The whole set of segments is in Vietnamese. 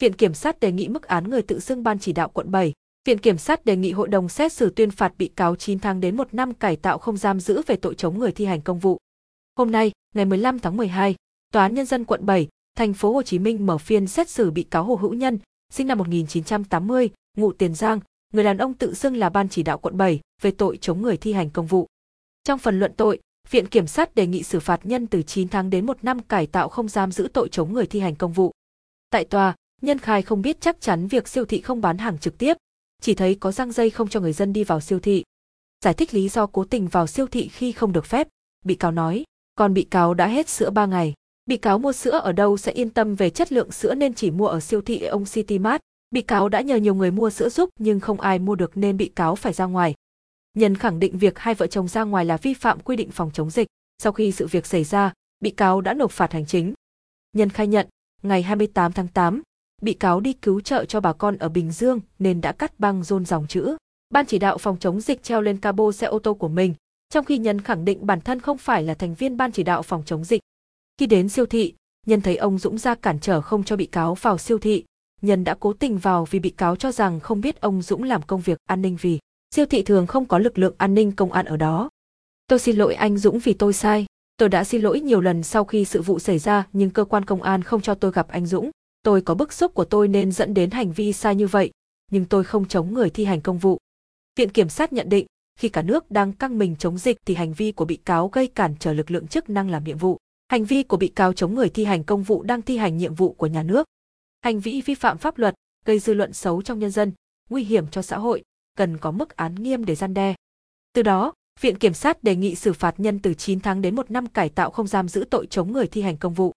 Viện Kiểm sát đề nghị mức án người tự xưng ban chỉ đạo quận 7. Viện Kiểm sát đề nghị hội đồng xét xử tuyên phạt bị cáo 9 tháng đến 1 năm cải tạo không giam giữ về tội chống người thi hành công vụ. Hôm nay, ngày 15 tháng 12, Tòa án Nhân dân quận 7, thành phố Hồ Chí Minh mở phiên xét xử bị cáo Hồ Hữu Nhân, sinh năm 1980, ngụ Tiền Giang, người đàn ông tự xưng là ban chỉ đạo quận 7 về tội chống người thi hành công vụ. Trong phần luận tội, Viện Kiểm sát đề nghị xử phạt Nhân từ 9 tháng đến 1 năm cải tạo không giam giữ tội chống người thi hành công vụ. Tại tòa, Nhân khai không biết chắc chắn việc siêu thị không bán hàng trực tiếp, chỉ thấy có răng dây không cho người dân đi vào siêu thị. Giải thích lý do cố tình vào siêu thị khi không được phép, bị cáo nói, còn bị cáo đã hết sữa 3 ngày. Bị cáo mua sữa ở đâu sẽ yên tâm về chất lượng sữa nên chỉ mua ở siêu thị ông City Mart. Bị cáo đã nhờ nhiều người mua sữa giúp nhưng không ai mua được nên bị cáo phải ra ngoài. Nhân khẳng định việc hai vợ chồng ra ngoài là vi phạm quy định phòng chống dịch. Sau khi sự việc xảy ra, bị cáo đã nộp phạt hành chính. Nhân khai nhận, ngày 28 tháng 8, bị cáo đi cứu trợ cho bà con ở Bình Dương nên đã cắt băng rôn dòng chữ. Ban chỉ đạo phòng chống dịch treo lên cabo xe ô tô của mình, trong khi Nhân khẳng định bản thân không phải là thành viên ban chỉ đạo phòng chống dịch. Khi đến siêu thị, Nhân thấy ông Dũng ra cản trở không cho bị cáo vào siêu thị. Nhân đã cố tình vào vì bị cáo cho rằng không biết ông Dũng làm công việc an ninh vì siêu thị thường không có lực lượng an ninh công an ở đó. Tôi xin lỗi anh Dũng vì tôi sai. Tôi đã xin lỗi nhiều lần sau khi sự vụ xảy ra nhưng cơ quan công an không cho tôi gặp anh Dũng. Tôi có bức xúc của tôi nên dẫn đến hành vi sai như vậy, nhưng tôi không chống người thi hành công vụ. Viện Kiểm sát nhận định, khi cả nước đang căng mình chống dịch thì hành vi của bị cáo gây cản trở lực lượng chức năng làm nhiệm vụ. Hành vi của bị cáo chống người thi hành công vụ đang thi hành nhiệm vụ của nhà nước. Hành vi vi phạm pháp luật, gây dư luận xấu trong nhân dân, nguy hiểm cho xã hội, cần có mức án nghiêm để gian đe. Từ đó, Viện Kiểm sát đề nghị xử phạt nhân từ 9 tháng đến 1 năm cải tạo không giam giữ tội chống người thi hành công vụ.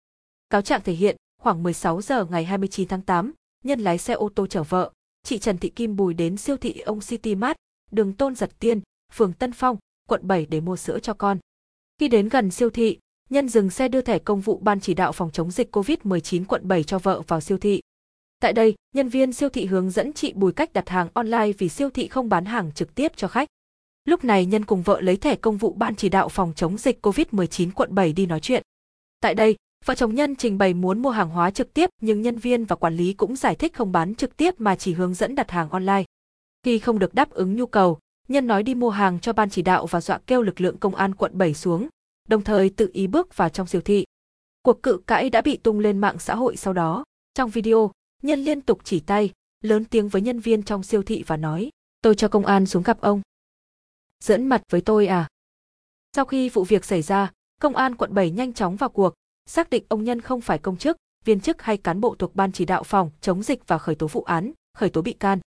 Cáo trạng thể hiện, khoảng 16 giờ ngày 29 tháng 8, nhân lái xe ô tô chở vợ, chị Trần Thị Kim Bùi đến siêu thị ông City Mart, đường Tôn Giật Tiên, phường Tân Phong, quận 7 để mua sữa cho con. Khi đến gần siêu thị, nhân dừng xe đưa thẻ công vụ ban chỉ đạo phòng chống dịch COVID-19 quận 7 cho vợ vào siêu thị. Tại đây, nhân viên siêu thị hướng dẫn chị Bùi cách đặt hàng online vì siêu thị không bán hàng trực tiếp cho khách. Lúc này nhân cùng vợ lấy thẻ công vụ ban chỉ đạo phòng chống dịch COVID-19 quận 7 đi nói chuyện. Tại đây, vợ chồng nhân trình bày muốn mua hàng hóa trực tiếp nhưng nhân viên và quản lý cũng giải thích không bán trực tiếp mà chỉ hướng dẫn đặt hàng online. Khi không được đáp ứng nhu cầu, nhân nói đi mua hàng cho ban chỉ đạo và dọa kêu lực lượng công an quận 7 xuống, đồng thời tự ý bước vào trong siêu thị. Cuộc cự cãi đã bị tung lên mạng xã hội sau đó. Trong video, nhân liên tục chỉ tay, lớn tiếng với nhân viên trong siêu thị và nói, tôi cho công an xuống gặp ông. Dẫn mặt với tôi à? Sau khi vụ việc xảy ra, công an quận 7 nhanh chóng vào cuộc, xác định ông Nhân không phải công chức, viên chức hay cán bộ thuộc ban chỉ đạo phòng chống dịch và khởi tố vụ án, khởi tố bị can.